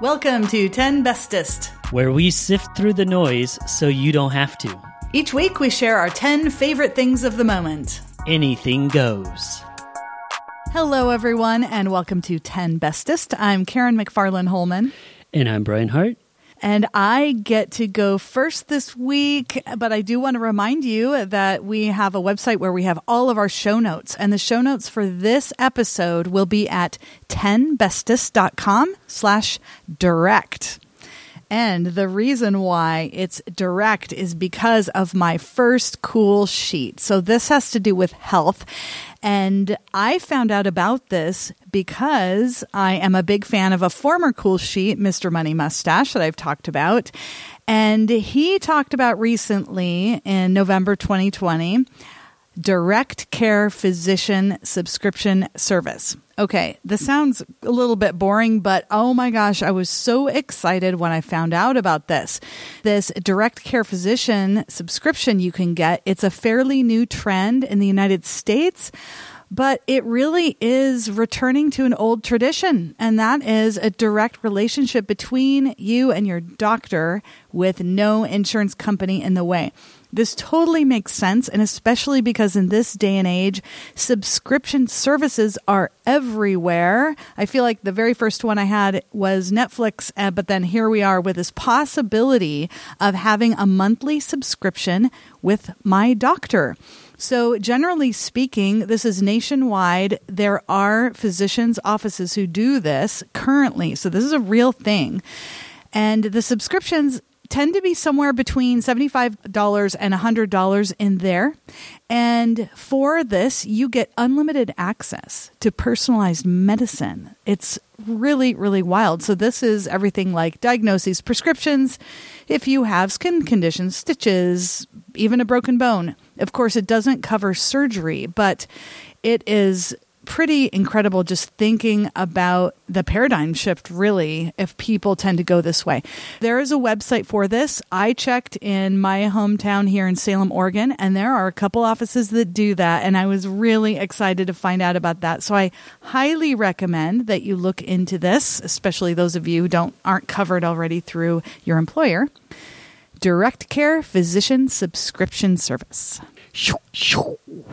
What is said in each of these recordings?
Welcome to 10 Bestest, where we sift through the noise so you don't have to. Each week we share our 10 favorite things of the moment. Anything goes. Hello, everyone, and welcome to 10 Bestest. I'm Karen McFarland Holman. And I'm Brian Hart. And I get to go first this week, but I do want to remind you that we have a website where we have all of our show notes. And the show notes for this episode will be at 10bestest.com slash direct. And the reason why it's direct is because of my first cool sheet. So this has to do with health. And I found out about this because I am a big fan of a former cool sheet, Mr. Money Mustache, that I've talked about. And he talked about recently in November 2020 direct care physician subscription service. Okay, this sounds a little bit boring, but oh my gosh, I was so excited when I found out about this. This direct care physician subscription you can get, it's a fairly new trend in the United States but it really is returning to an old tradition, and that is a direct relationship between you and your doctor with no insurance company in the way. This totally makes sense, and especially because in this day and age, subscription services are everywhere. I feel like the very first one I had was Netflix, uh, but then here we are with this possibility of having a monthly subscription with my doctor. So, generally speaking, this is nationwide. There are physicians' offices who do this currently. So, this is a real thing. And the subscriptions tend to be somewhere between $75 and $100 in there. And for this, you get unlimited access to personalized medicine. It's really, really wild. So, this is everything like diagnoses, prescriptions, if you have skin conditions, stitches, even a broken bone. Of course, it doesn't cover surgery, but it is pretty incredible just thinking about the paradigm shift, really, if people tend to go this way. There is a website for this. I checked in my hometown here in Salem, Oregon, and there are a couple offices that do that. And I was really excited to find out about that. So I highly recommend that you look into this, especially those of you who don't aren't covered already through your employer. Direct Care Physician Subscription Service.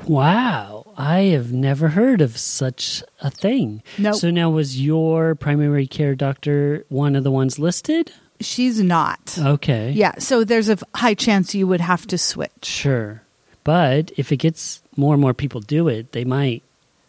Wow, I have never heard of such a thing. No. So now was your primary care doctor one of the ones listed? She's not. Okay. Yeah, so there's a high chance you would have to switch. Sure. But if it gets more and more people do it, they might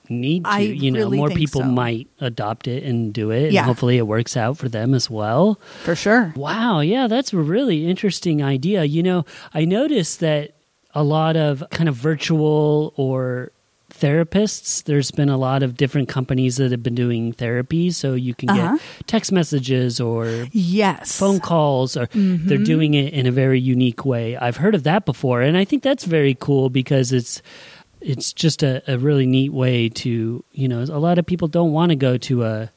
need to. I you know, really more people so. might adopt it and do it. Yeah. And hopefully it works out for them as well. For sure. Wow, yeah, that's a really interesting idea. You know, I noticed that a lot of kind of virtual or therapists, there's been a lot of different companies that have been doing therapy. So you can Uh-huh. get text messages or Yes. phone calls or Mm-hmm. they're doing it in a very unique way. I've heard of that before and I think that's very cool because it's it's just a, a really neat way to you know a lot of people don't want to go to a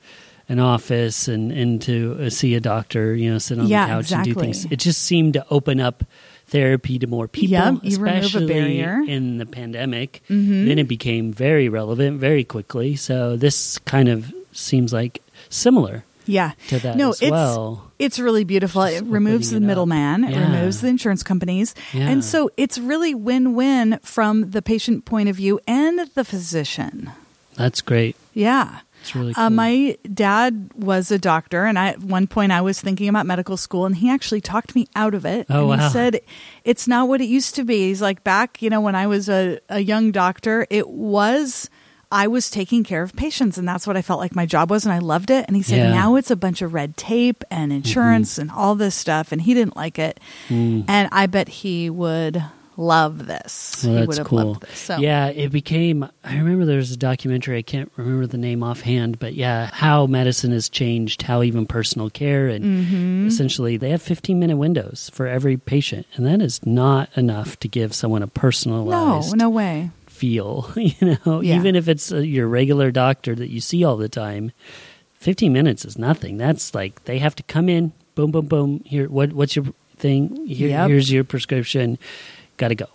an office and, and to uh, see a doctor you know sit on Yeah, the couch and do things it just seemed to open up therapy to more people Yep, you remove a especially. Mm-hmm. in the pandemic then it became very relevant very quickly so this kind of seems like similar Yeah. to that no, as it's well it's really beautiful. It removes the opening it middleman. It removes the insurance companies, Yeah. and so it's really win-win from the patient point of view and the physician. that's great Yeah. It's really cool Uh, my dad was a doctor, and I, at one point I was thinking about medical school, and he actually talked me out of it. Oh, and wow. He said, "It's not what it used to be." He's like, back, you know, when I was a, a young doctor, it was I was taking care of patients, and that's what I felt like my job was, and I loved it. And he said, Yeah. now it's a bunch of red tape and insurance and all this stuff, and he didn't like it. Mm. And I bet he would love this. Well, he that's would have cool. loved this. So. Yeah, it became. I remember there was a documentary. I can't remember the name offhand, but yeah, how medicine has changed, how even personal care, and Mm-hmm. essentially they have 15 minute windows for every patient, and that is not enough to give someone a No, personalized no way. feel. You know, Yeah. even if it's uh, your regular doctor that you see all the time, 15 minutes is nothing. That's like they have to come in, boom, boom, boom. Here, what, what's your thing? Here, Yep. Here's your prescription. Got to go.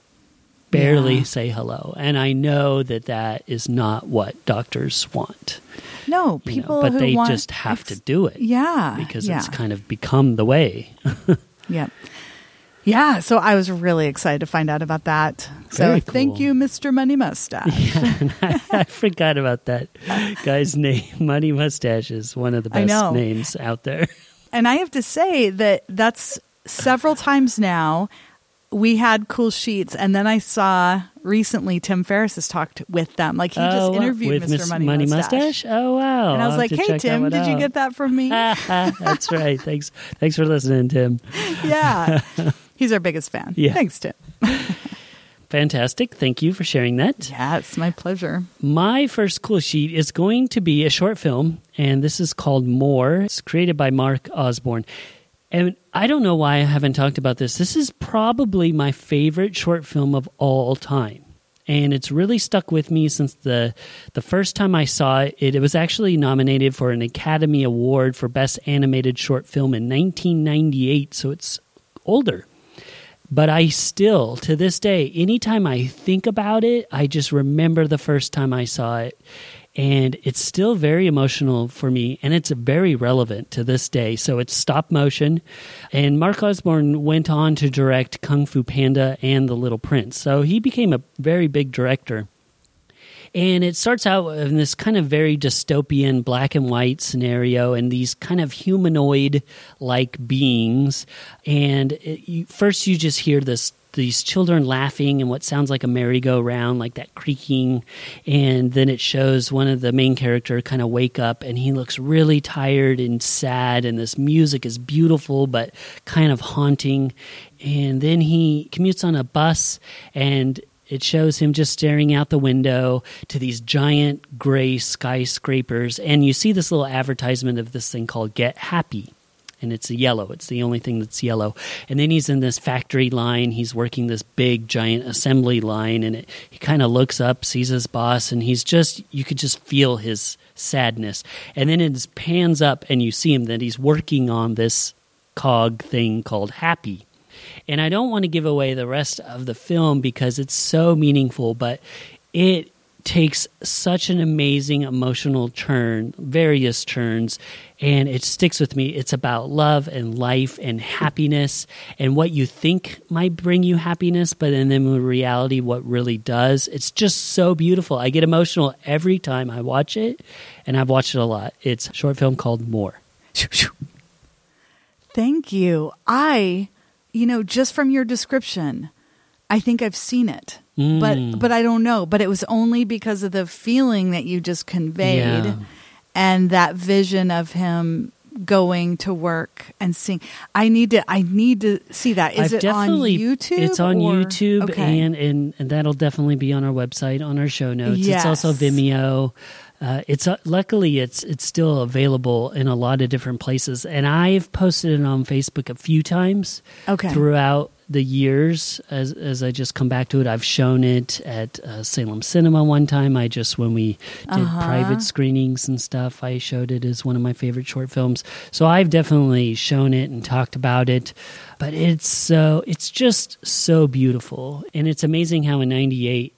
barely Yeah. say hello. And I know that that is not what doctors want. No, you know, people but they want just have to do it. Yeah, Because yeah. it's kind of become the way. Yeah. Yeah, so I was really excited to find out about that. So Very thank you, Mr. Money Mustache. I forgot about that guy's name. Money Mustache is one of the best names out there. And I have to say that that's several times now we had cool sheets and then I saw recently Tim Ferriss has talked with them. Like he Oh, just interviewed Mr. Miss Money, Mustache. Oh wow! And I was have like, "Hey Tim, did you get that from me?" That's right. Thanks. Thanks for listening, Tim. yeah. He's our biggest fan. Yeah. Thanks, Tim. Fantastic. Thank you for sharing that. Yeah, it's my pleasure. My first cool sheet is going to be a short film, and this is called More. It's created by Mark Osborne. And I don't know why I haven't talked about this. This is probably my favorite short film of all time. And it's really stuck with me since the the first time I saw it. It, it was actually nominated for an Academy Award for Best Animated Short Film in 1998, so it's older. But I still, to this day, anytime I think about it, I just remember the first time I saw it. And it's still very emotional for me, and it's very relevant to this day. So it's stop motion. And Mark Osborne went on to direct Kung Fu Panda and The Little Prince. So he became a very big director. And it starts out in this kind of very dystopian black and white scenario and these kind of humanoid like beings. And it, you, first, you just hear this. These children laughing and what sounds like a merry-go-round, like that creaking, and then it shows one of the main character kind of wake up, and he looks really tired and sad, and this music is beautiful but kind of haunting. And then he commutes on a bus, and it shows him just staring out the window to these giant gray skyscrapers. And you see this little advertisement of this thing called Get Happy. And it's yellow. It's the only thing that's yellow. And then he's in this factory line. He's working this big, giant assembly line. And it, he kind of looks up, sees his boss, and he's just, you could just feel his sadness. And then it pans up, and you see him that he's working on this cog thing called Happy. And I don't want to give away the rest of the film because it's so meaningful, but it takes such an amazing emotional turn, various turns, and it sticks with me. It's about love and life and happiness and what you think might bring you happiness, but then in reality, what really does. It's just so beautiful. I get emotional every time I watch it, and I've watched it a lot. It's a short film called More. Thank you. I, you know, just from your description, I think I've seen it. Mm. But but I don't know, but it was only because of the feeling that you just conveyed Yeah. and that vision of him going to work and seeing I need to I need to see that. Is I've it on YouTube? It's on or- YouTube, Okay. and, and and that'll definitely be on our website on our show notes. It's also Vimeo. Uh, it's uh, luckily it's it's still available in a lot of different places, and I've posted it on Facebook a few times Okay. throughout the years as as I just come back to it. I've shown it at uh, Salem Cinema one time. I just when we did Uh-huh. private screenings and stuff, I showed it as one of my favorite short films. So I've definitely shown it and talked about it. But it's so it's just so beautiful, and it's amazing how in '98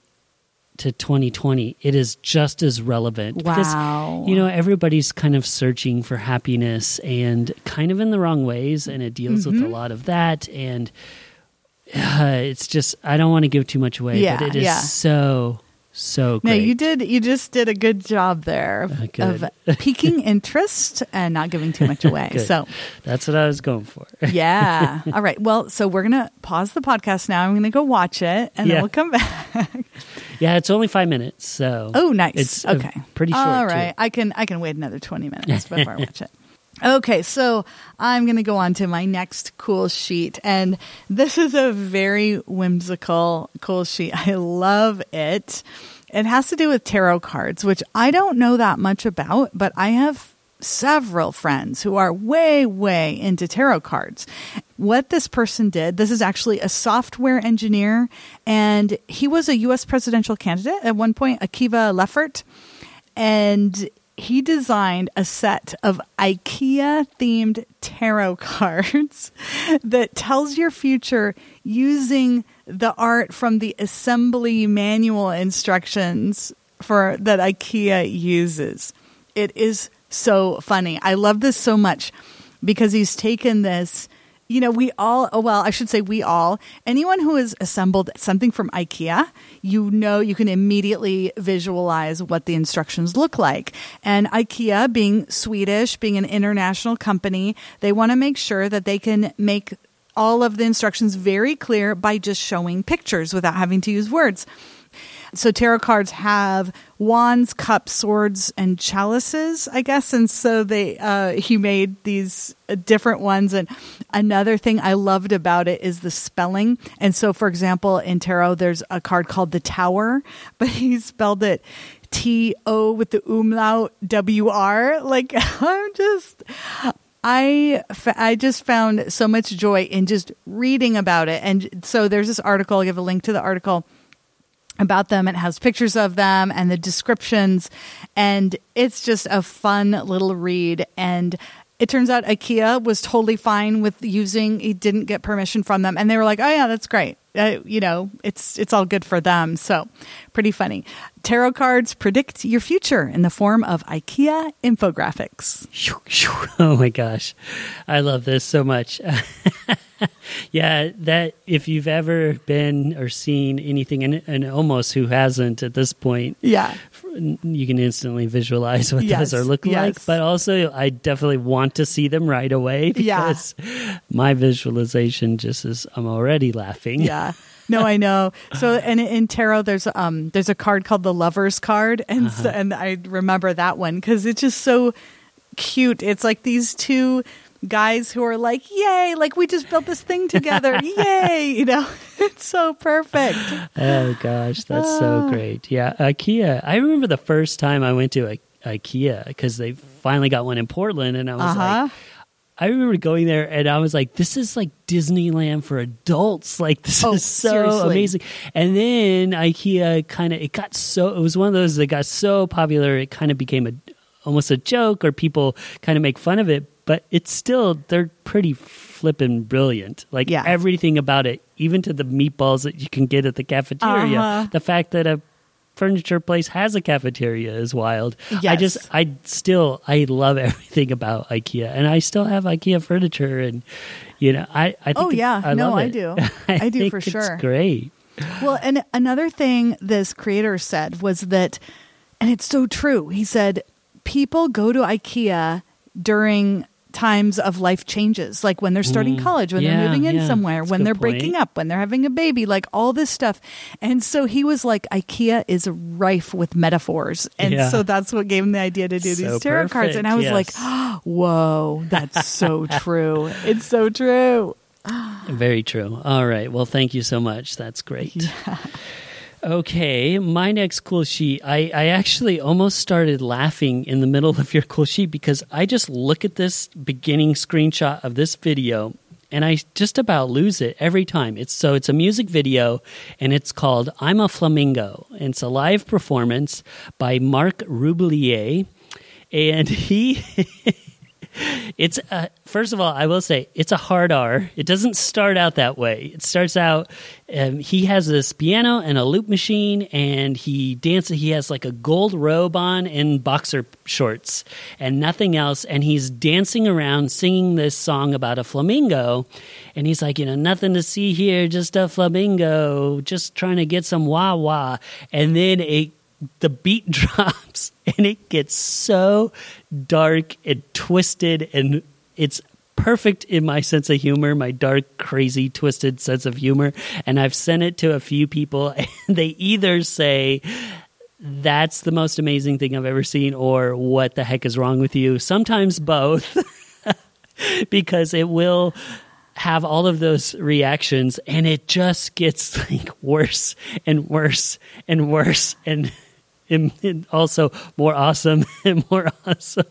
to 2020 it is just as relevant Wow. because you know everybody's kind of searching for happiness and kind of in the wrong ways and it deals with Mm-hmm. a lot of that and uh, it's just i don't want to give too much away Yeah, but it is yeah. so so No, you did. You just did a good job there of, Uh, good. of piquing interest and not giving too much away. So, that's what i was going for yeah. All right. Well, so we're gonna pause the podcast now. I'm gonna go watch it, and Yeah. then we'll come back. yeah it's only five minutes so Oh, nice. it's okay. pretty short All too. I can I can wait another 20 minutes before I watch it. Okay, so I'm going to go on to my next cool sheet and this is a very whimsical cool sheet. I love it. It has to do with tarot cards, which I don't know that much about, but I have several friends who are way, way into tarot cards. What this person did, this is actually a software engineer, and he was a U.S. presidential candidate at one point, Akiva Leffert, and he designed a set of IKEA themed tarot cards that tells your future using the art from the assembly manual instructions for that IKEA uses. It is so funny. I love this so much because he's taken this you know, we all, oh, well, I should say we all, anyone who has assembled something from IKEA, you know, you can immediately visualize what the instructions look like. And IKEA, being Swedish, being an international company, they want to make sure that they can make all of the instructions very clear by just showing pictures without having to use words. So tarot cards have wands, cups, swords, and chalices, I guess. And so they uh, he made these uh, different ones. And another thing I loved about it is the spelling. And so, for example, in tarot, there's a card called the Tower, but he spelled it T O with the umlaut W R. Like I'm just. I, I just found so much joy in just reading about it. And so there's this article, I'll give a link to the article about them. It has pictures of them and the descriptions, and it's just a fun little read. And it turns out IKEA was totally fine with using. He didn't get permission from them, and they were like, "Oh yeah, that's great." Uh, you know, it's it's all good for them. So, pretty funny. Tarot cards predict your future in the form of IKEA infographics. Oh my gosh, I love this so much. yeah, that if you've ever been or seen anything, and, and almost who hasn't at this point, yeah, you can instantly visualize what yes, those are look yes. like. But also, I definitely want to see them right away because yeah. my visualization just is I'm already laughing. Yeah. No, I know. So, and in tarot, there's um there's a card called the Lovers card, and uh-huh. so, and I remember that one because it's just so cute. It's like these two guys who are like, "Yay! Like we just built this thing together! Yay!" You know, it's so perfect. Oh gosh, that's so ah. great. Yeah, IKEA. I remember the first time I went to IKEA because they finally got one in Portland, and I was uh-huh. like. I remember going there and I was like, this is like Disneyland for adults. Like, this oh, is so seriously. amazing. And then IKEA kind of, it got so, it was one of those that got so popular, it kind of became a, almost a joke or people kind of make fun of it but it's still they're pretty flippin' brilliant. Like yeah. everything about it, even to the meatballs that you can get at the cafeteria. Uh-huh. The fact that a furniture place has a cafeteria is wild. Yes. I just I still I love everything about IKEA and I still have IKEA furniture and you know I I think Oh yeah, I no, I do. I, I do for sure. great. Well, and another thing this creator said was that and it's so true. He said people go to IKEA during times of life changes, like when they're starting mm, college, when yeah, they're moving in yeah. somewhere, That's when they're point. breaking up, when they're having a baby, like all this stuff. And so he was like, IKEA is rife with metaphors. And yeah. so that's what gave him the idea to do so these tarot perfect, cards. And I was yes. like, oh, whoa, that's so true. It's so true. Very true. All right. Well, thank you so much. That's great. Okay, my next cool sheet. I, I actually almost started laughing in the middle of your cool sheet because I just look at this beginning screenshot of this video and I just about lose it every time. It's so it's a music video and it's called I'm a Flamingo. And it's a live performance by Marc Rebillet and he it's uh, first of all, I will say it's a hard R. It doesn't start out that way. It starts out. Um, he has this piano and a loop machine, and he dances. He has like a gold robe on and boxer shorts, and nothing else. And he's dancing around, singing this song about a flamingo. And he's like, you know, nothing to see here, just a flamingo, just trying to get some wah wah. And then it the beat drops and it gets so dark and twisted and it's perfect in my sense of humor, my dark, crazy, twisted sense of humor. And I've sent it to a few people and they either say, that's the most amazing thing I've ever seen, or what the heck is wrong with you? Sometimes both, because it will have all of those reactions and it just gets like worse and worse and worse and also more awesome and more awesome.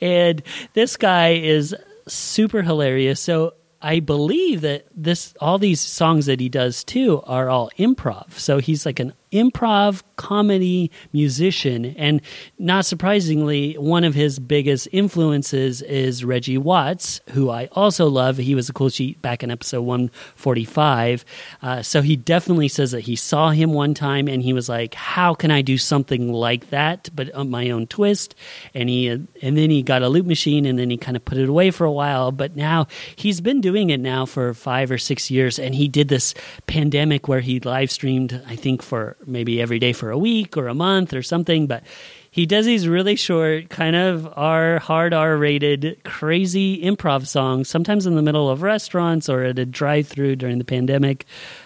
And this guy is super hilarious. So I believe that this all these songs that he does too are all improv. So he's like an improv comedy musician. And not surprisingly, one of his biggest influences is Reggie Watts, who I also love. He was a cool sheet back in episode 145. Uh, so he definitely says that he saw him one time and he was like, How can I do something like that, but on my own twist? And he and then he got a loop machine and then he kind of put it away for a while. But now he's been doing it now for five or six years. And he did this pandemic where he live streamed, I think, for maybe every day for a week or a month or something. But he does these really short, kind of R hard R rated, crazy improv songs, sometimes in the middle of restaurants or at a drive through during the pandemic,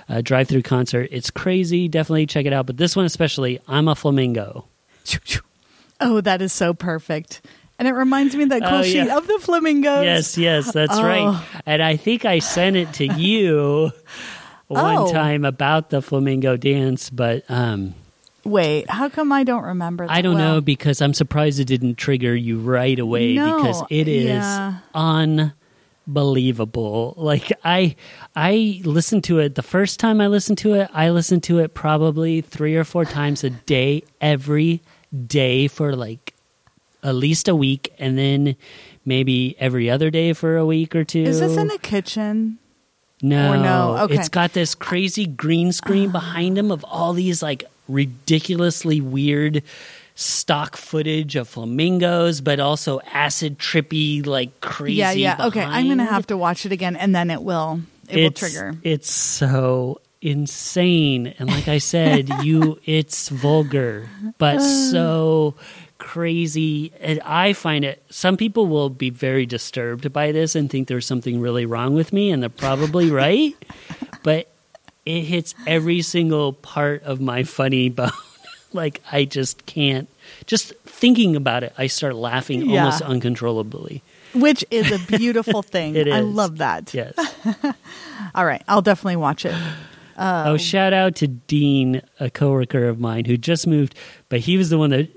uh, drive through concert. It's crazy. Definitely check it out. But this one especially, I'm a flamingo. Oh, that is so perfect. And it reminds me of that cool Oh, yeah. sheet of the flamingos. Yes, yes, that's Oh. right. And I think I sent it to you one Oh. time about the flamingo dance, but um, Wait, how come I don't remember that? I don't well? know because I'm surprised it didn't trigger you right away No, because it is yeah. unbelievable. Like I I listened to it the first time I listened to it, I listened to it probably 3 or 4 times a day every day for like at least a week and then maybe every other day for a week or two. Is this in the kitchen? No, no? Okay. It's got this crazy green screen ah. behind him of all these like ridiculously weird stock footage of flamingos, but also acid trippy, like crazy. yeah, yeah. Okay, I'm gonna have to watch it again, and then it will it will trigger. It's so insane, and like I said, you, it's vulgar, but uh. so crazy. And I find it. Some people will be very disturbed by this and think there's something really wrong with me, and they're probably right. But it hits every single part of my funny bone. like I just can't. Just thinking about it, I start laughing Yeah. almost uncontrollably. Which is a beautiful thing. It I love that. Yes. All right, I'll definitely watch it. oh, um, shout out to Dean, a coworker of mine who just moved, but he was the one that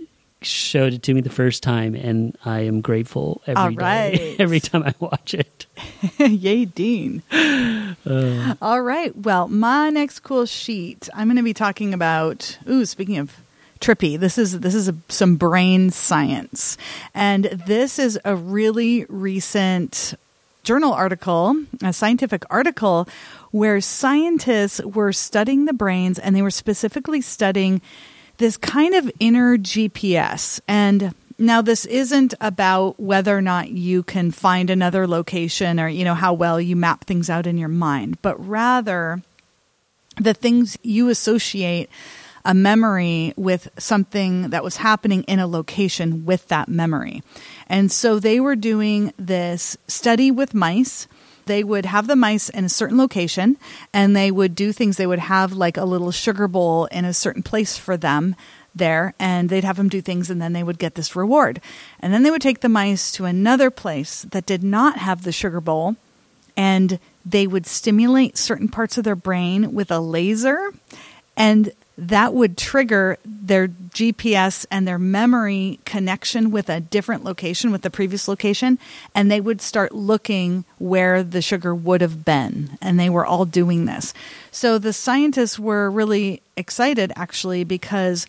showed it to me the first time, and I am grateful every day, every time I watch it. Yay, Dean. Uh, All right. Well, my next cool sheet, I'm going to be talking about. Ooh, speaking of trippy, this is this is a, some brain science, and this is a really recent journal article, a scientific article, where scientists were studying the brains, and they were specifically studying this kind of inner GPS and. Now, this isn't about whether or not you can find another location or, you know, how well you map things out in your mind, but rather the things you associate a memory with something that was happening in a location with that memory. And so they were doing this study with mice. They would have the mice in a certain location and they would do things. They would have like a little sugar bowl in a certain place for them there and they'd have them do things and then they would get this reward. And then they would take the mice to another place that did not have the sugar bowl and they would stimulate certain parts of their brain with a laser and that would trigger their GPS and their memory connection with a different location with the previous location and they would start looking where the sugar would have been and they were all doing this. So the scientists were really excited actually because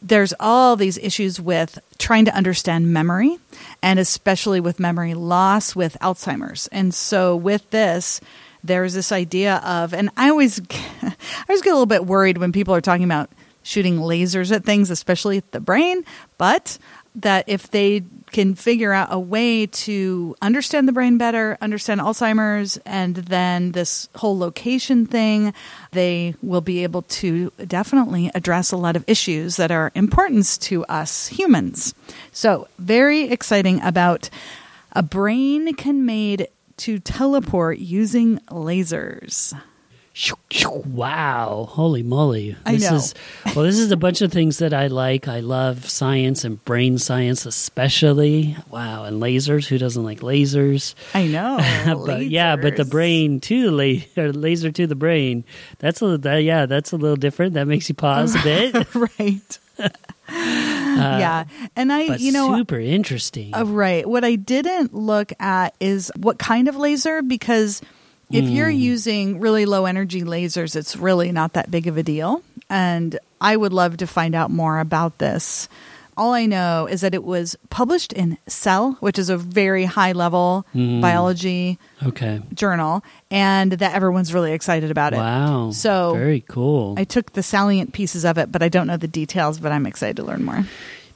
there's all these issues with trying to understand memory and especially with memory loss with Alzheimer's. And so with this, there's this idea of, and I always, I always get a little bit worried when people are talking about shooting lasers at things, especially at the brain, but that if they can figure out a way to understand the brain better, understand Alzheimer's, and then this whole location thing, they will be able to definitely address a lot of issues that are important to us humans. So, very exciting about a brain can made to teleport using lasers. wow, holy moly! I This know. is well. This is a bunch of things that I like. I love science and brain science, especially. Wow, and lasers. Who doesn't like lasers? I know. but yeah, but the brain to the laser to the brain. That's a that, yeah, that's a little different. That makes you pause a bit. right. Yeah. And I, you know, super interesting. Uh, right. What I didn't look at is what kind of laser, because if you're Hmm. using really low energy lasers, it's really not that big of a deal. And I would love to find out more about this. All I know is that it was published in Cell, which is a very high level Mm. biology Okay. journal, and that everyone's really excited about it. Wow. So very cool. I took the salient pieces of it, but I don't know the details, but I'm excited to learn more.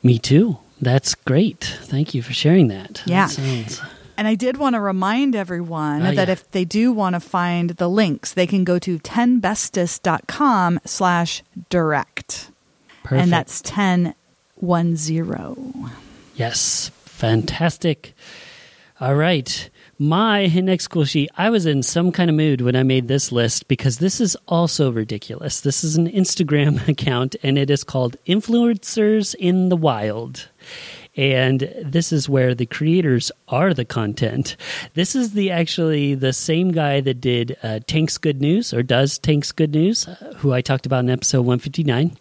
Me too. That's great. Thank you for sharing that. Yeah. That sounds And I did want to remind everyone Oh, that yeah. if they do want to find the links, they can go to 10bestest.com slash direct. perfect. And that's 1010. Yes, fantastic. All right. My next cool sheet, I was in some kind of mood when I made this list because this is also ridiculous. This is an Instagram account and it is called Influencers in the Wild. And this is where the creators are the content. This is the actually the same guy that did uh, Tank's Good News or does Tank's Good News, uh, who I talked about in episode 159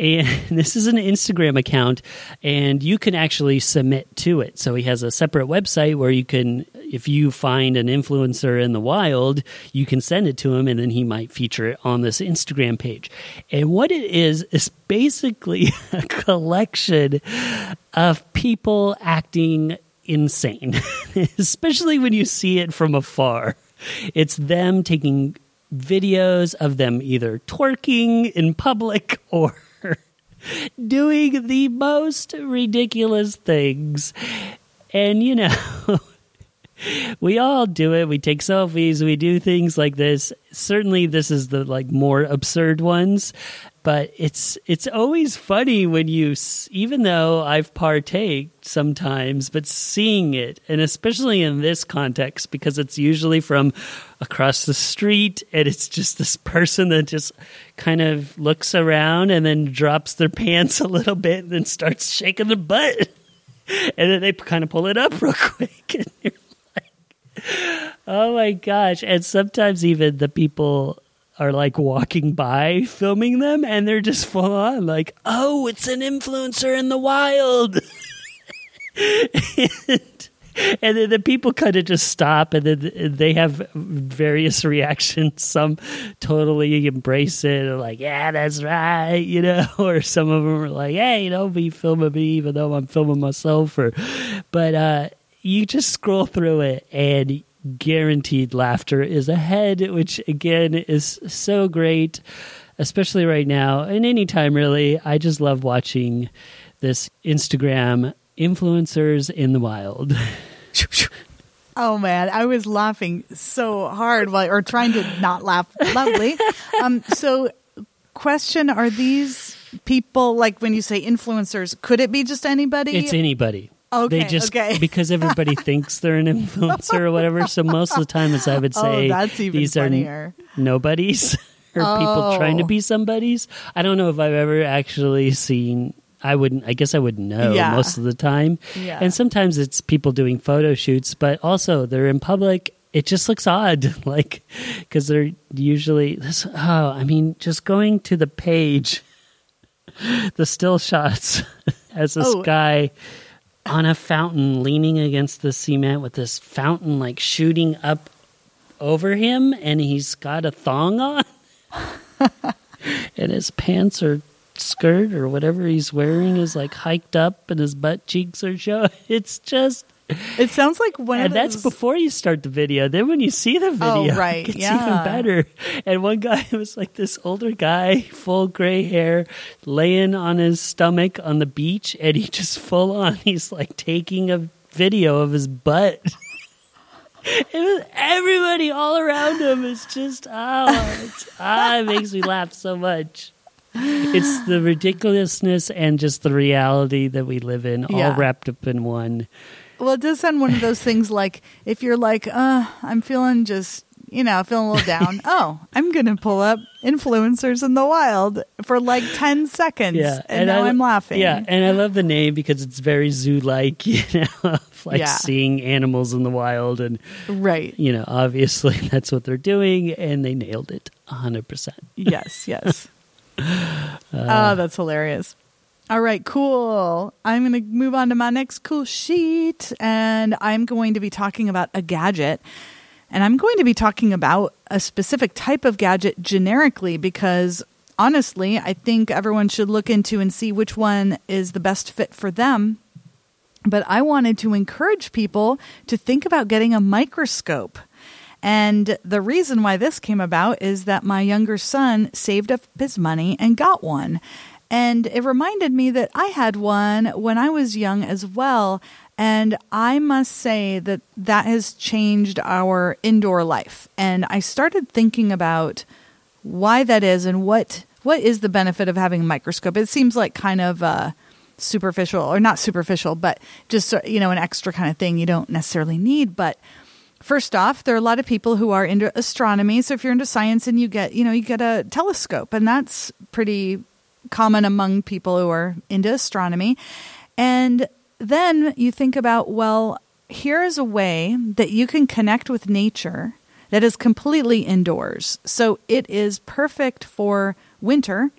and this is an Instagram account, and you can actually submit to it. So he has a separate website where you can, if you find an influencer in the wild, you can send it to him, and then he might feature it on this Instagram page. And what it is is basically a collection of people acting insane, especially when you see it from afar. It's them taking videos of them either twerking in public or doing the most ridiculous things. And, you know, we all do it. We take selfies, we do things like this. Certainly this is the like more absurd ones, but it's it's always funny when you even though I've partaked sometimes, but seeing it and especially in this context because it's usually from across the street and it's just this person that just kind of looks around and then drops their pants a little bit and then starts shaking their butt. And then they kind of pull it up real quick and you're Oh my gosh. And sometimes even the people are like walking by filming them and they're just full on like, oh, it's an influencer in the wild. and, and then the people kind of just stop and then they have various reactions. Some totally embrace it and like, yeah, that's right, you know, or some of them are like, hey, know, be filming me even though I'm filming myself or but uh you just scroll through it and guaranteed laughter is ahead, which again is so great, especially right now and anytime really. I just love watching this Instagram influencers in the wild. Oh man, I was laughing so hard while or trying to not laugh loudly. um, so, question: Are these people like when you say influencers? Could it be just anybody? It's anybody. Okay, they just okay. because everybody thinks they're an influencer or whatever. So most of the time, as I would Oh, say, that's even these funnier. are nobodies or people trying to Oh. be somebodies. I don't know if I've ever actually seen. I wouldn't. I guess I wouldn't know Yeah. most of the time. Yeah. And sometimes it's people doing photo shoots, but also they're in public. It just looks odd, like because they're usually this. Oh, I mean, just going to the page, the still shots as this Oh. guy on a fountain leaning against the cement with this fountain like shooting up over him and he's got a thong on and his pants or skirt or whatever he's wearing is like hiked up and his butt cheeks are showing it's just It sounds like one of and that's before you start the video. Then when you see the Oh, video, right, it's yeah. even better. And one guy was like this older guy, full gray hair, laying on his stomach on the beach, and he just full on. He's like taking a video of his butt. It was, everybody all around him is just oh, it's, ah, it makes me laugh so much. It's the ridiculousness and just the reality that we live in, all Yeah. wrapped up in one. Well, it does sound one of those things like if you're like, uh, I'm feeling just, you know, feeling a little down. oh, I'm going to pull up influencers in the wild for like 10 seconds. Yeah, And, now I, I'm laughing. Yeah, and I love the name because it's very zoo-like, you know, like Yeah. seeing animals in the wild, and Right. you know, obviously that's what they're doing, and they nailed it hundred percent. Yes, yes. Oh, that's hilarious. All right, cool. I'm going to move on to my next cool sheet, and I'm going to be talking about a gadget. And I'm going to be talking about a specific type of gadget generically because honestly, I think everyone should look into and see which one is the best fit for them. But I wanted to encourage people to think about getting a microscope. And the reason why this came about is that my younger son saved up his money and got one. And it reminded me that I had one when I was young as well. And I must say that that has changed our indoor life. And I started thinking about why that is and what what is the benefit of having a microscope. It seems like kind of uh, superficial, or not superficial, but just uh, you know an extra kind of thing you don't necessarily need. But first off, there are a lot of people who are into astronomy. So if you're into science and you get you know you get a telescope, and that's pretty common among people who are into astronomy. And then you think about, well, here's a way that you can connect with nature that is completely indoors. So it is perfect for winter.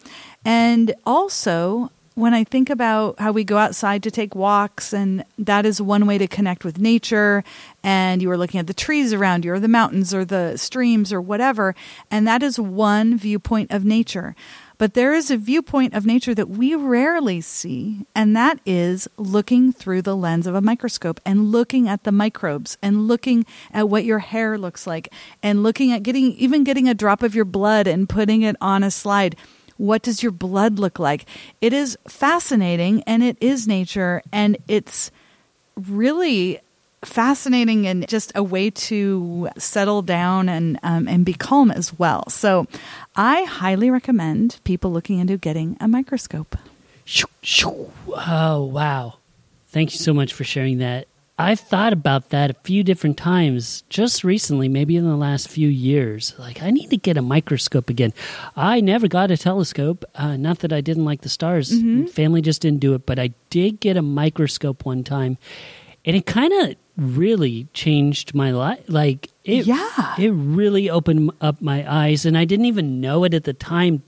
And also, when I think about how we go outside to take walks, and that is one way to connect with nature, and you are looking at the trees around you, or the mountains, or the streams, or whatever, and that is one viewpoint of nature. But there is a viewpoint of nature that we rarely see, and that is looking through the lens of a microscope and looking at the microbes and looking at what your hair looks like and looking at getting even getting a drop of your blood and putting it on a slide. What does your blood look like? It is fascinating and it is nature and it's really fascinating and just a way to settle down and um, and be calm as well. So, I highly recommend people looking into getting a microscope. Oh wow! Thank you so much for sharing that. I've thought about that a few different times just recently, maybe in the last few years. Like, I need to get a microscope again. I never got a telescope. Uh, not that I didn't like the stars, mm-hmm. family just didn't do it, but I did get a microscope one time. And it kind of really changed my life. Like it, yeah, it really opened up my eyes, and I didn't even know it at the time.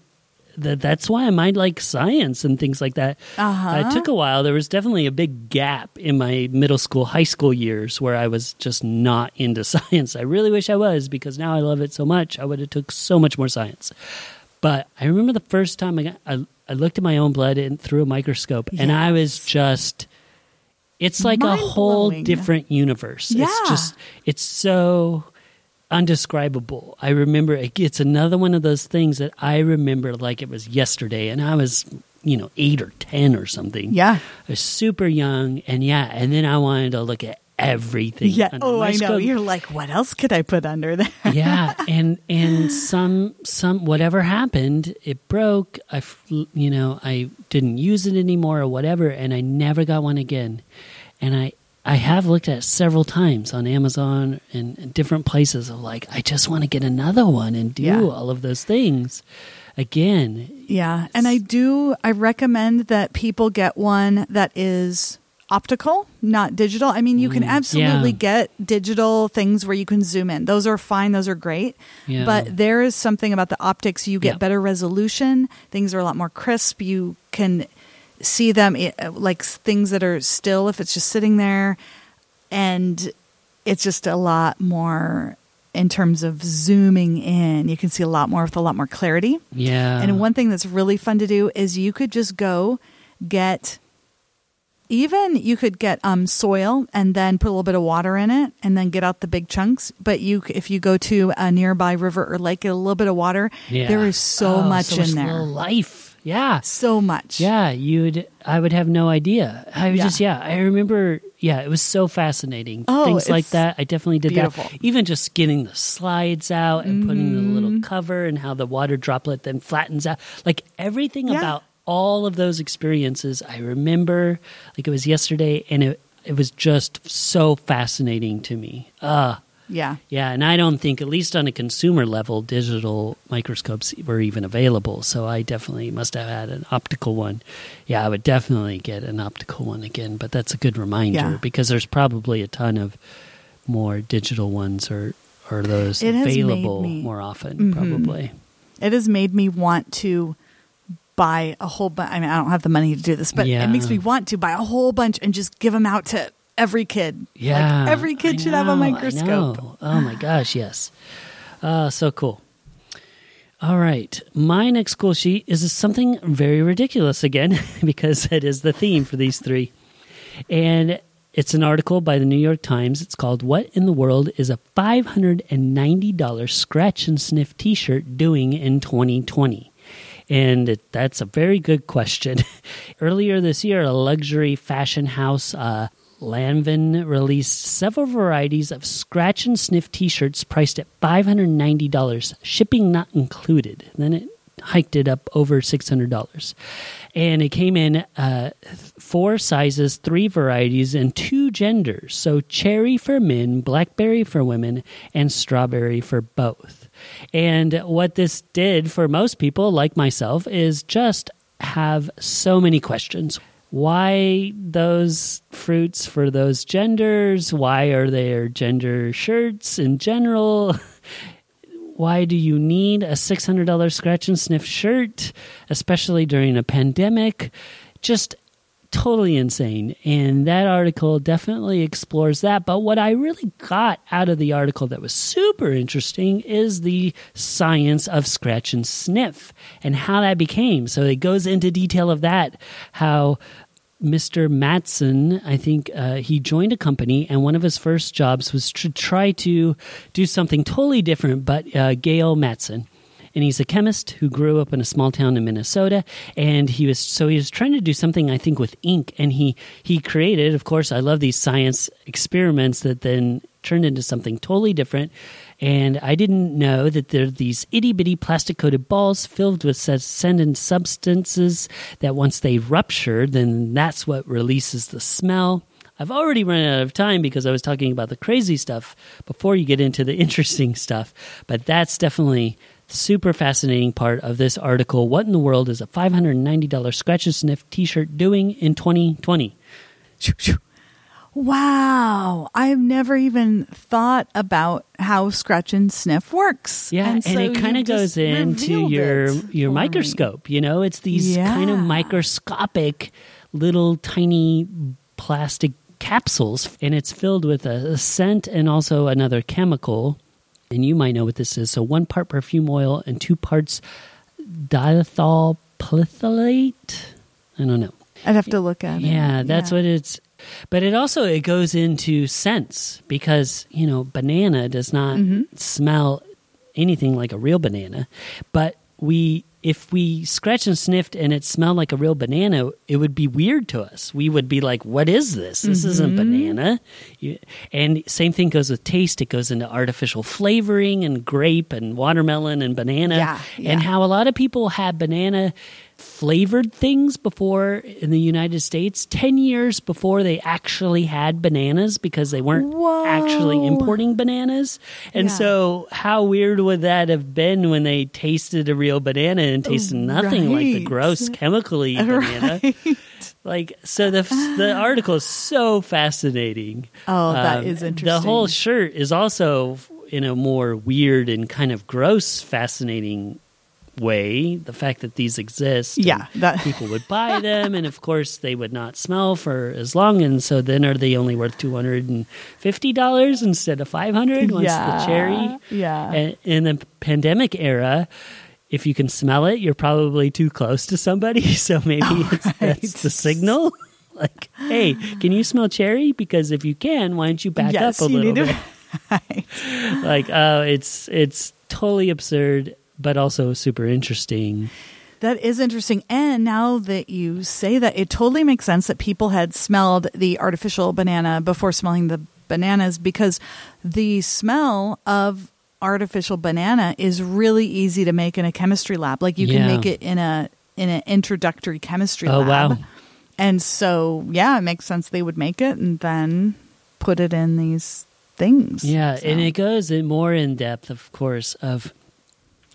That that's why I mind like science and things like that. Uh-huh. It took a while. There was definitely a big gap in my middle school, high school years where I was just not into science. I really wish I was because now I love it so much. I would have took so much more science. But I remember the first time I got, I, I looked at my own blood and through a microscope, yes. and I was just it's like a whole different universe. Yeah. It's just it's so undescribable. I remember it's another one of those things that I remember like it was yesterday and I was you know 8 or 10 or something. Yeah. I was super young and yeah, and then I wanted to look at everything. Yeah. Oh, I know. You're like, what else could I put under there? yeah, and and some some whatever happened, it broke. I you know I didn't use it anymore or whatever, and I never got one again. And I I have looked at several times on Amazon and, and different places of like I just want to get another one and do yeah. all of those things again. Yeah, and I do. I recommend that people get one that is optical, not digital. I mean, you can mm, absolutely yeah. get digital things where you can zoom in. Those are fine, those are great. Yeah. But there is something about the optics. You get yeah. better resolution, things are a lot more crisp. You can see them eh, like things that are still if it's just sitting there. And it's just a lot more in terms of zooming in. You can see a lot more with a lot more clarity. Yeah. And one thing that's really fun to do is you could just go get even you could get um, soil and then put a little bit of water in it and then get out the big chunks but you if you go to a nearby river or lake get a little bit of water yeah. there is so oh, much so in there life yeah so much yeah you'd i would have no idea i was yeah. just yeah i remember yeah it was so fascinating oh, things like that i definitely did beautiful. that even just getting the slides out and mm-hmm. putting the little mm-hmm. cover and how the water droplet then flattens out like everything yeah. about all of those experiences I remember like it was yesterday and it it was just so fascinating to me. Uh yeah. Yeah, and I don't think at least on a consumer level digital microscopes were even available. So I definitely must have had an optical one. Yeah, I would definitely get an optical one again, but that's a good reminder yeah. because there's probably a ton of more digital ones or or those it available me, more often mm-hmm. probably. It has made me want to buy a whole bunch. I mean, I don't have the money to do this, but yeah. it makes me want to buy a whole bunch and just give them out to every kid. Yeah. Like every kid I should have a microscope. Oh my gosh, yes. Uh, so cool. All right. My next cool sheet is something very ridiculous again, because it is the theme for these three. And it's an article by the New York Times. It's called What in the World is a $590 Scratch and Sniff t shirt doing in 2020? And it, that's a very good question. Earlier this year, a luxury fashion house, uh, Lanvin released several varieties of scratch and sniff t shirts priced at $590, shipping not included. Then it hiked it up over $600. And it came in uh, four sizes, three varieties, and two genders. So cherry for men, blackberry for women, and strawberry for both. And what this did for most people, like myself, is just have so many questions why those fruits for those genders? Why are there gender shirts in general? Why do you need a $600 scratch and sniff shirt, especially during a pandemic? Just totally insane. And that article definitely explores that. But what I really got out of the article that was super interesting is the science of scratch and sniff and how that became. So it goes into detail of that, how Mr. Matson, I think uh, he joined a company, and one of his first jobs was to try to do something totally different. But uh, Gale Matson, and he's a chemist who grew up in a small town in Minnesota, and he was so he was trying to do something I think with ink, and he he created. Of course, I love these science experiments that then turned into something totally different. And I didn't know that there are these itty bitty plastic coated balls filled with ascendant substances that once they rupture, then that's what releases the smell. I've already run out of time because I was talking about the crazy stuff before you get into the interesting stuff. But that's definitely super fascinating part of this article. What in the world is a $590 scratch and sniff t shirt doing in 2020? Wow, I've never even thought about how scratch and sniff works. Yeah, and, so it kind of goes into your your microscope. Me. You know, it's these yeah. kind of microscopic little tiny plastic capsules, and it's filled with a, a scent and also another chemical. And you might know what this is. So one part perfume oil and two parts diethyl phthalate. I don't know. I'd have to look at it. Yeah, that's what it's but it also it goes into scents because you know banana does not mm-hmm. smell anything like a real banana, but we if we scratch and sniffed and it smelled like a real banana, it would be weird to us. We would be like, "What is this? This mm-hmm. isn't banana." And same thing goes with taste. It goes into artificial flavoring and grape and watermelon and banana, yeah, yeah. and how a lot of people have banana flavored things before in the United States, 10 years before they actually had bananas because they weren't Whoa. actually importing bananas. And yeah. so, how weird would that have been when they tasted a real banana and tasted nothing right. like the gross chemically banana? Right. Like so, the the article is so fascinating. Oh, that um, is interesting. The whole shirt is also in a more weird and kind of gross, fascinating way the fact that these exist yeah that people would buy them and of course they would not smell for as long and so then are they only worth $250 instead of 500 once yeah, the cherry yeah and in the pandemic era if you can smell it you're probably too close to somebody so maybe oh, right. that's the signal like hey can you smell cherry because if you can why don't you back yes, up a little bit right. like oh it's it's totally absurd but also super interesting. That is interesting. And now that you say that, it totally makes sense that people had smelled the artificial banana before smelling the bananas because the smell of artificial banana is really easy to make in a chemistry lab. Like you yeah. can make it in a in an introductory chemistry oh, lab. Wow. And so, yeah, it makes sense they would make it and then put it in these things. Yeah, so. and it goes in more in depth, of course, of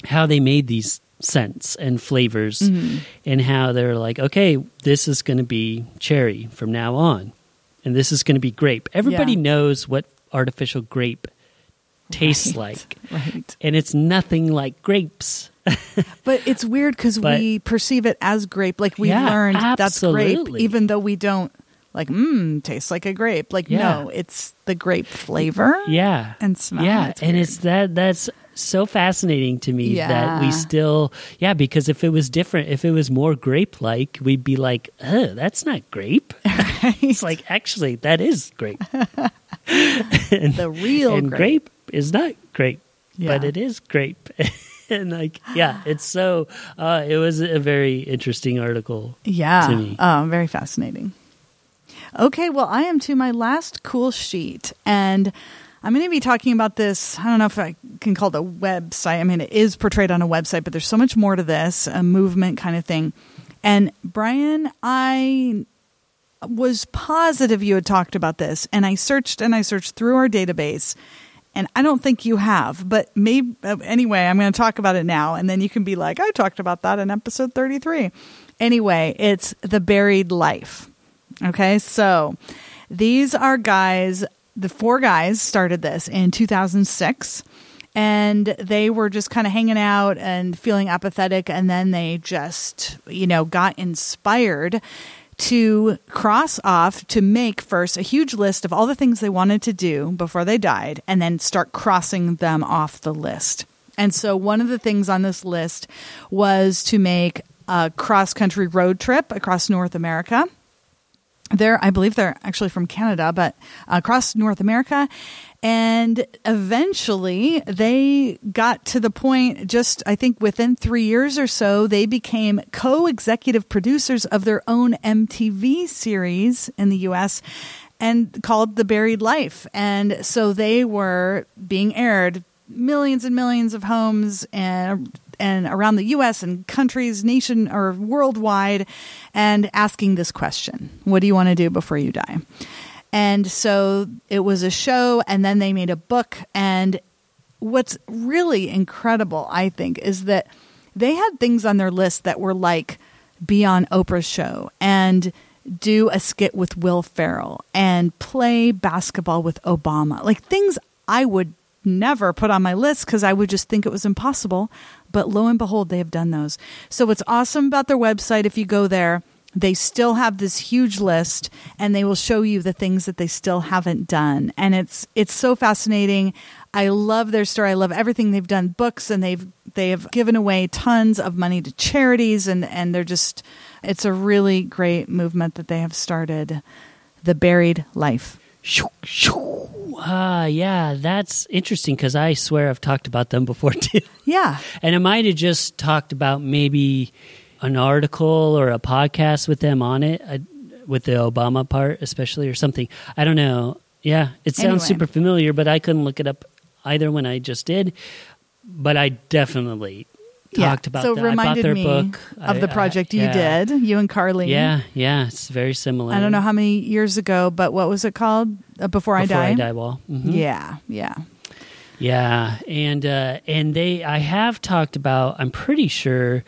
how they made these scents and flavors mm-hmm. and how they're like, okay, this is going to be cherry from now on, and this is going to be grape. Everybody yeah. knows what artificial grape tastes right. like, right? And it's nothing like grapes. but it's weird because we perceive it as grape. Like we yeah, learned absolutely. that's grape, even though we don't like mmm tastes like a grape like yeah. no it's the grape flavor yeah and smell yeah and it's that that's so fascinating to me that we still, yeah, because if it was different, if it was more grape like, we'd be like, oh, that's not grape. it's like, actually, that is grape. and, The real and grape. grape is not grape, but it is grape. and like, yeah, it's so, uh, it was a very interesting article. Yeah. to me. Oh, very fascinating. Okay, well, I am to my last cool sheet, and I'm going to be talking about this. I don't know if I can call it a website. I mean, it is portrayed on a website, but there's so much more to this, a movement kind of thing. And Brian, I was positive you had talked about this, and I searched and I searched through our database, and I don't think you have. But maybe uh, anyway, I'm going to talk about it now, and then you can be like, I talked about that in episode 33. Anyway, it's the buried life. Okay, so these are guys. The four guys started this in 2006 and they were just kind of hanging out and feeling apathetic and then they just you know got inspired to cross off to make first a huge list of all the things they wanted to do before they died and then start crossing them off the list. And so one of the things on this list was to make a cross country road trip across north america they're i believe they're actually from canada but across north america. And eventually they got to the point just i think within three years or so they became co-executive producers of their own mtv series in the us and called the buried life. And so they were being aired millions and millions of homes and and around the US and countries nation or worldwide and asking this question what do you want to do before you die and so it was a show and then they made a book and what's really incredible i think is that they had things on their list that were like be on oprah's show and do a skit with will ferrell and play basketball with obama like things i would never put on my list because I would just think it was impossible. But lo and behold, they have done those. So what's awesome about their website, if you go there, they still have this huge list and they will show you the things that they still haven't done. And it's it's so fascinating. I love their story. I love everything they've done books and they've they have given away tons of money to charities and and they're just it's a really great movement that they have started. The buried life. Shoo, shoo. Ah, yeah, that's interesting because I swear I've talked about them before too. Yeah. And I might have just talked about maybe an article or a podcast with them on it, uh, with the Obama part especially, or something. I don't know. Yeah, it sounds Anyway. super familiar, but I couldn't look it up either when I just did. But I definitely talked about so that. it I reminded their me book of I- the I- project you yeah. did, you and Carly. Yeah, yeah, it's very similar. I don't know how many years ago, but what was it called? Uh, Before, I Before Die. I die wall. Mhm. Yeah, yeah. Yeah, and uh, and they, I have talked about. I'm pretty sure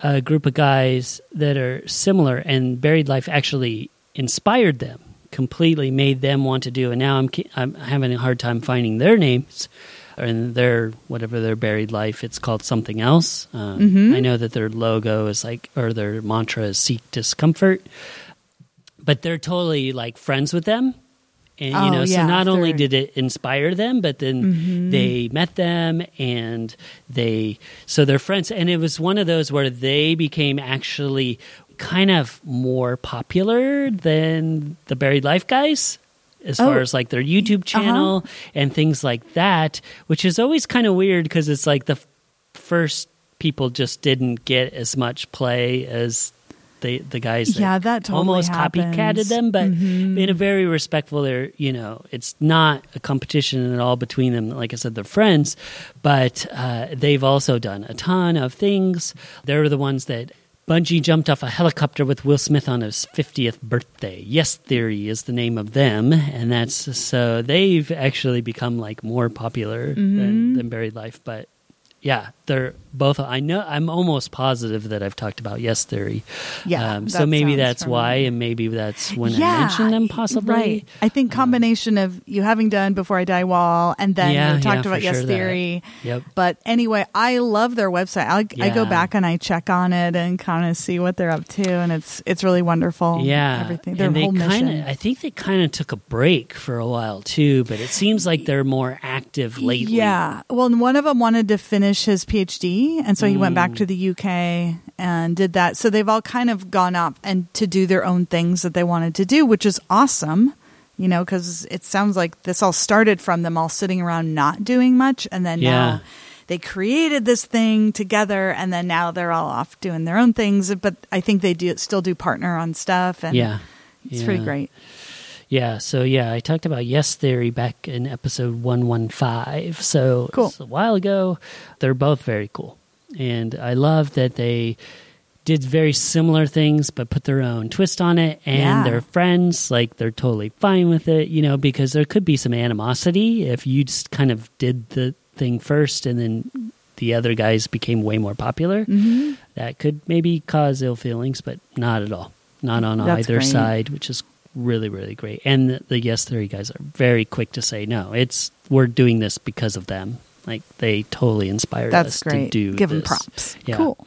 a group of guys that are similar, and Buried Life actually inspired them completely, made them want to do. And now I'm I'm having a hard time finding their names and their whatever their Buried Life. It's called something else. Um, Mhm. I know that their logo is like, or their mantra is "Seek discomfort," but they're totally like friends with them. And Oh, you know, so yeah, not only did it inspire them, but then Mhm. they met them and they so they're friends and it was one of those where they became actually kind of more popular than the buried life guys as Oh. far as like their youtube channel and things like that which is always kind of weird because it's like the f- first people just didn't get as much play as the the guys that Yeah, that totally almost happens. copycatted them but Mhm. in a very respectful they're you know it's not a competition at all between them like i said they're friends but uh, they've also done a ton of things they're the ones that Bungee jumped off a helicopter with Will Smith on his 50th birthday. Yes Theory is the name of them, and that's so they've actually become like more popular than, Mhm. than Buried Life. But yeah, they're both. I know. I'm almost positive that I've talked about Yes Theory. Yeah, Um, so that maybe that's why, and maybe that's when yeah, I mentioned them. Possibly. Right. I think combination of you having done Before I Die Wall and then Yeah, you talked yeah, about Yes sure that. Theory. Yep. But anyway, I love their website. I, I go back and I check on it and kind of see what they're up to, and it's it's really wonderful. Yeah, everything. Their and whole mission. kind of. I think they kind of took a break for a while too, but it seems like they're more active lately. Yeah. Well, one of them wanted to finish his PhD, and so he went Mm. back to the UK and did that. So they've all kind of gone up and to do their own things that they wanted to do, which is awesome. You know, because it sounds like this all started from them all sitting around not doing much, and then Yeah. now they created this thing together, and then now they're all off doing their own things. But I think they do still do partner on stuff, and Yeah. it's pretty great. Yeah, so yeah, I talked about Yes Theory back in episode 115. So Cool. a while ago. They're both very cool. And I love that they did very similar things but put their own twist on it and Yeah. they're friends like they're totally fine with it you know because there could be some animosity if you just kind of did the thing first and then the other guys became way more popular hmm that could maybe cause ill feelings, but not at all. Not on That's either great. side, which is really, really great. And the, the Yes Theory guys are very quick to say, no, it's we're doing this because of them. Like they totally inspired That's us great. to do. Give them props. Yeah. Cool.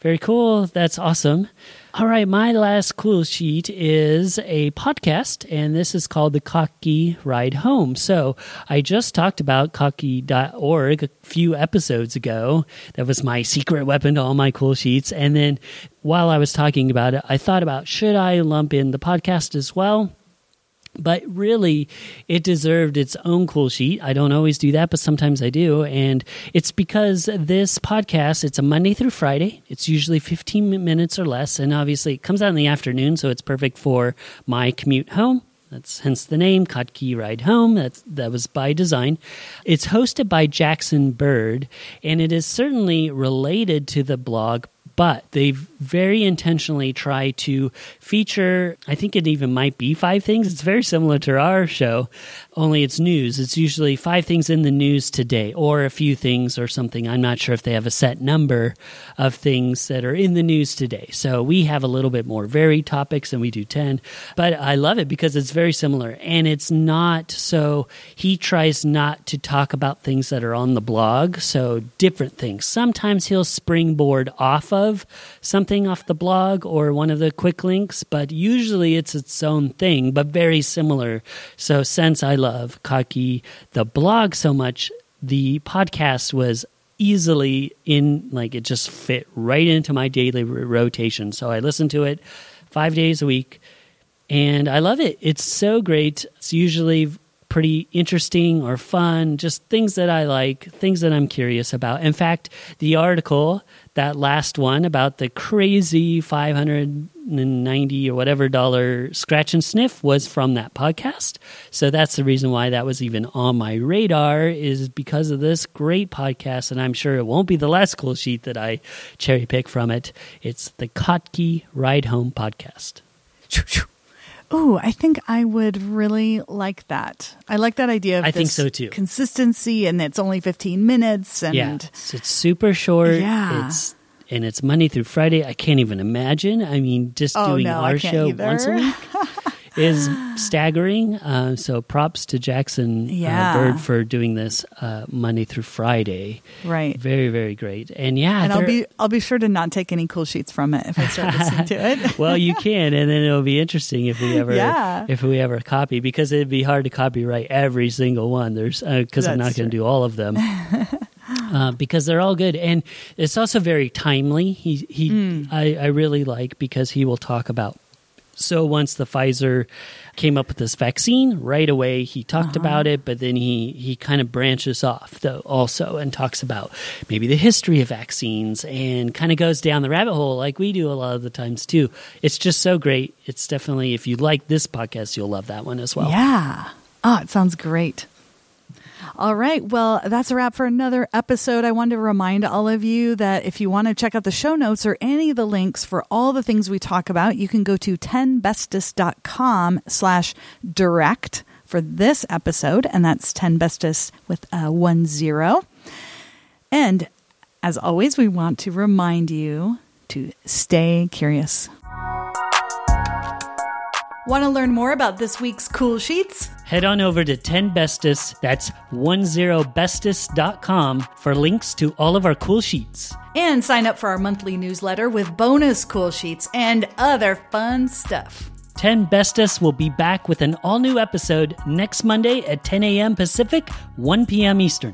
Very cool. That's awesome. All right, my last cool sheet is a podcast, and this is called The Kottke Ride Home. So I just talked about kottke.org a few episodes ago. That was my secret weapon to all my cool sheets. And then while I was talking about it, I thought about should I lump in the podcast as well? But really it deserved its own cool sheet. I don't always do that but sometimes i do. And it's because this podcast it's a monday through friday. It's usually 15 minutes or less. And obviously it comes out in the afternoon so it's perfect for my commute home. That's hence the name Kottke Ride Home. That's that was by design. It's hosted by Jackson Bird, and it is certainly related to the blog but they very intentionally try to feature i think it even might be five things. It's very similar to our show only it's news. It's usually five things in the news today or a few things or something. I'm not sure if they have a set number of things that are in the news today. So we have a little bit more varied topics than we do 10 but i love it because it's very similar and it's not so he tries not to talk about things that are on the blog so different things. Sometimes he'll springboard off of something off the blog or one of the quick links, but usually it's its own thing, but very similar. So since I love Kottke, the blog so much, the podcast was easily in, like it just fit right into my daily rotation. So I listen to it five days a week and I love it. It's so great. It's usually pretty interesting or fun, just things that I like, things that I'm curious about. In fact, the article, that last one about the crazy 590 or whatever dollar scratch and sniff was from that podcast. So that's the reason why that was even on my radar is because of this great podcast and I'm sure it won't be the last cool sheet that I cherry pick from it. It's the Kottke Ride Home podcast. Ooh, I think I would really like that. I like that idea of I think so, too. Consistency and it's only 15 minutes and yeah, it's, it's super short. Yeah. It's and it's Monday through Friday. I can't even imagine. I mean, just Oh, doing no, our show either. once a week is staggering. Uh, so props to Jackson Yeah. uh, Bird for doing this uh, Monday through Friday. right. Very, very great. And yeah, And I'll be I'll be sure to not take any cool sheets from it if I start listening to it. well, you can, and then it'll be interesting if we ever, Yeah. if we ever copy, because it'd be hard to copyright every single one. There's because I'm not going to do all of them. Uh, because they're all good, and it's also very timely. He he, Mm. I, I really like because he will talk about. So once the Pfizer came up with this vaccine, right away he talked Uh-huh. about it, but then he he kind of branches off though also and talks about maybe the history of vaccines and kind of goes down the rabbit hole like we do a lot of the times too. It's just so great. It's definitely if you like this podcast, you'll love that one as well. Yeah. Oh, it sounds great. All right. Well, that's a wrap for another episode. I wanted to remind all of you that if you want to check out the show notes or any of the links for all the things we talk about, you can go to 10bestest.com slash direct for this episode. And that's 10bestest with a one zero. And As always, we want to remind you to stay curious. Want to learn more about this week's cool sheets? Head on over to 10bestus, that's 10bestus.com for links to all of our cool sheets. And sign up for our monthly newsletter with bonus cool sheets and other fun stuff. 10 Bestus will be back with an all new episode next Monday at 10 a.m. Pacific, 1 p.m. Eastern.